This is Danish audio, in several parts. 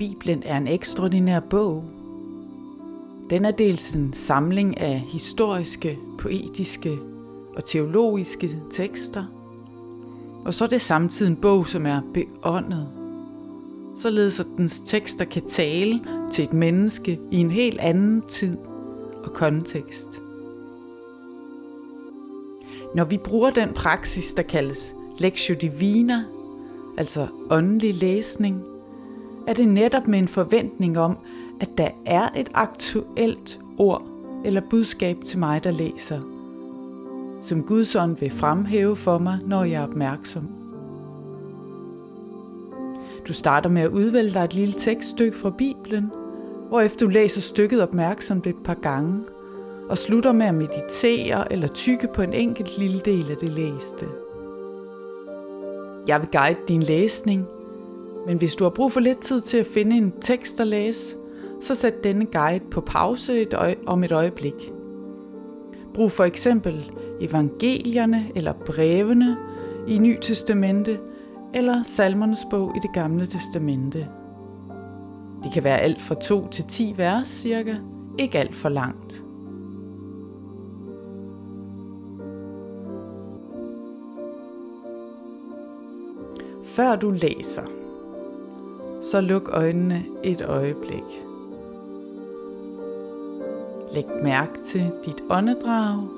Bibelen er en ekstraordinær bog. Den er dels en samling af historiske, poetiske og teologiske tekster, og så er det samtidig en bog, som er beåndet, således at dens tekster kan tale til et menneske i en helt anden tid og kontekst. Når vi bruger den praksis, der kaldes Lectio Divina, altså åndelig læsning, er det netop med en forventning om, at der er et aktuelt ord eller budskab til mig, der læser, som Guds ånd vil fremhæve for mig, når jeg er opmærksom. Du starter med at udvælge dig et lille tekststykke fra Bibelen, hvorefter du læser stykket opmærksomt et par gange, og slutter med at meditere eller tykke på en enkelt lille del af det læste. Jeg vil guide din læsning, men hvis du har brug for lidt tid til at finde en tekst at læse, så sæt denne guide på pause et øje, om et øjeblik. Brug for eksempel evangelierne eller brevene i Ny Testamente eller salmernes bog i det gamle testamente. Det kan være alt fra 2 til 10 vers cirka, ikke alt for langt. Før du læser, så luk øjnene et øjeblik. Læg mærke til dit åndedrag.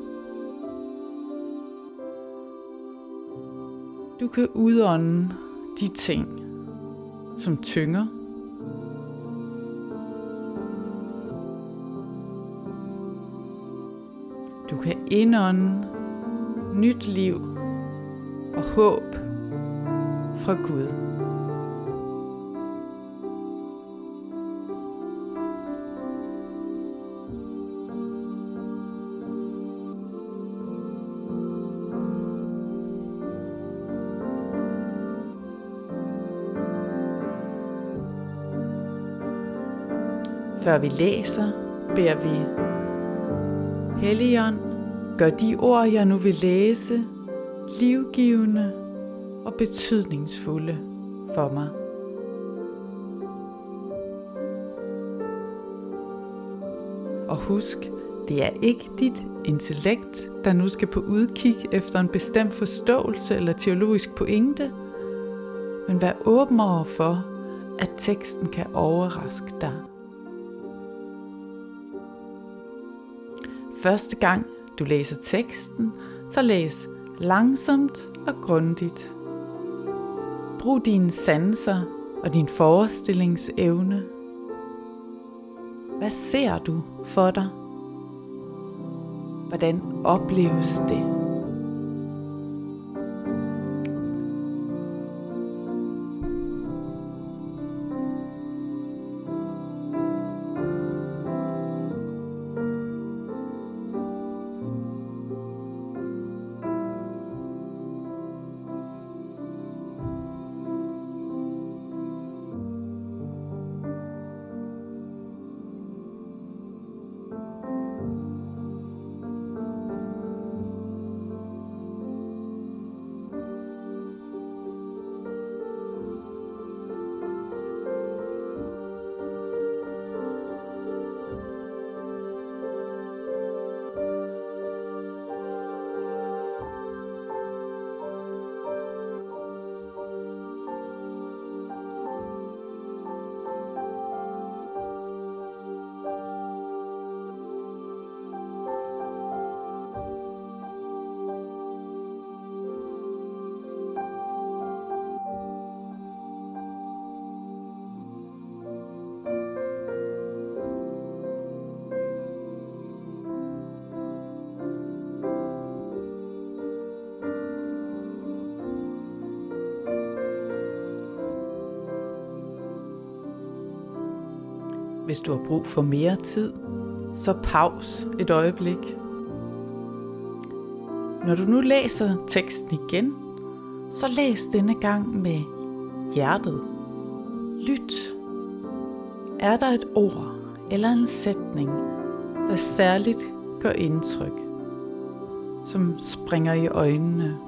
Du kan udånde de ting, som tynger. Du kan indånde nyt liv og håb fra Gud. Før vi læser, beder vi Helligånd, gør de ord, jeg nu vil læse, livgivende og betydningsfulde for mig. Og husk, det er ikke dit intellekt, der nu skal på udkig efter en bestemt forståelse eller teologisk pointe, men vær åben over for, at teksten kan overraske dig. Første gang du læser teksten, så læs langsomt og grundigt. Brug dine sanser og din forestillingsevne. Hvad ser du for dig? Hvordan opleves det? Hvis du har brug for mere tid, så paus et øjeblik. Når du nu læser teksten igen, så læs denne gang med hjertet. Lyt. Er der et ord eller en sætning, der særligt gør indtryk, som springer i øjnene?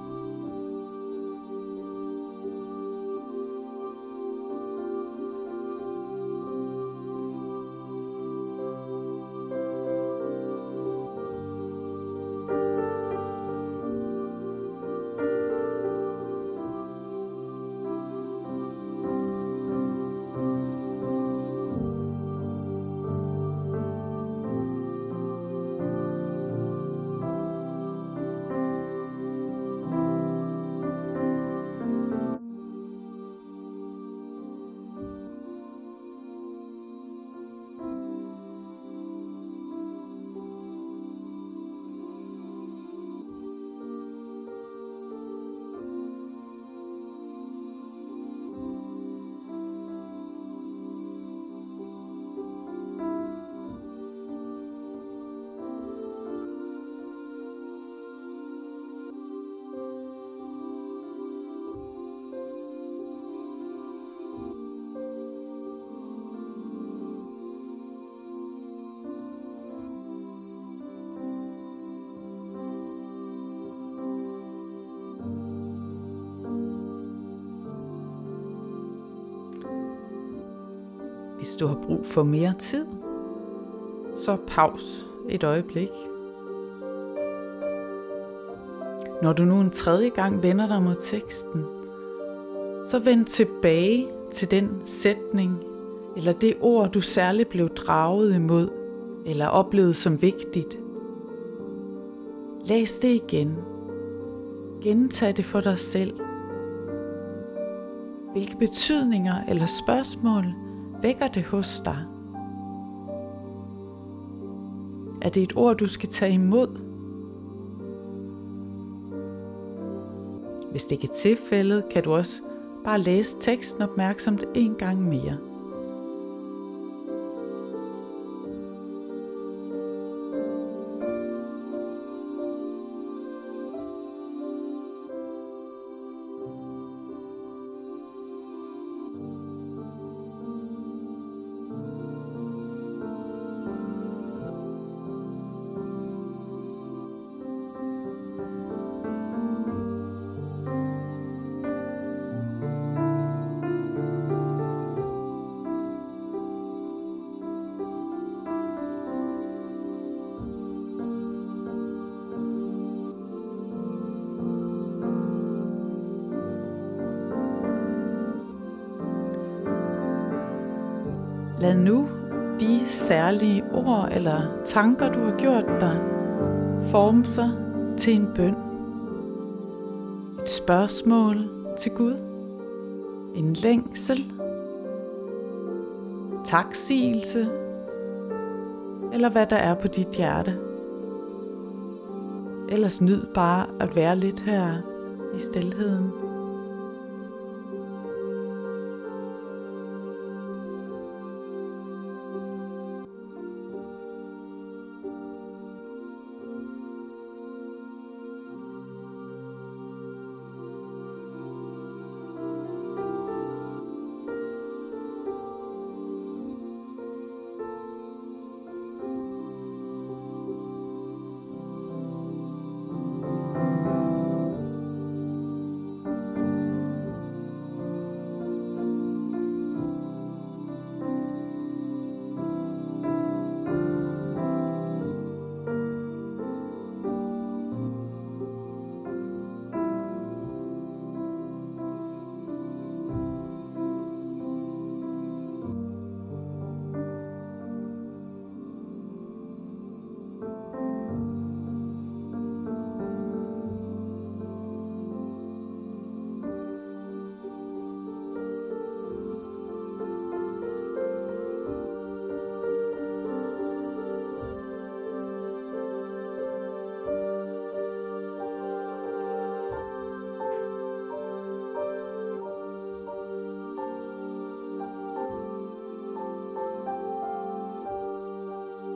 Hvis du har brug for mere tid, så paus et øjeblik. Når du nu en tredje gang vender dig mod teksten, så vend tilbage til den sætning eller det ord, du særligt blev draget imod eller oplevet som vigtigt. Læs det igen. Gentag det for dig selv. Hvilke betydninger eller spørgsmål vækker det hos dig? Er det et ord, du skal tage imod? Hvis det ikke er tilfældet, kan du også bare læse teksten opmærksomt en gang mere. Lad nu de særlige ord eller tanker, du har gjort dig, forme sig til en bøn. Et spørgsmål til Gud. En længsel. Taksigelse. Eller hvad der er på dit hjerte. Ellers nyd bare at være lidt her i stilheden.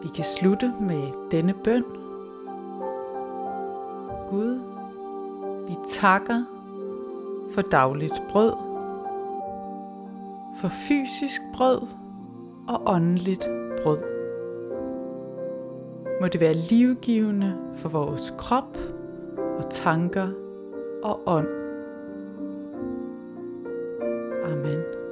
I kan slutte med denne bøn. Gud, vi takker for dagligt brød, for fysisk brød og åndeligt brød. Må det være livgivende for vores krop og tanker og ånd. Amen.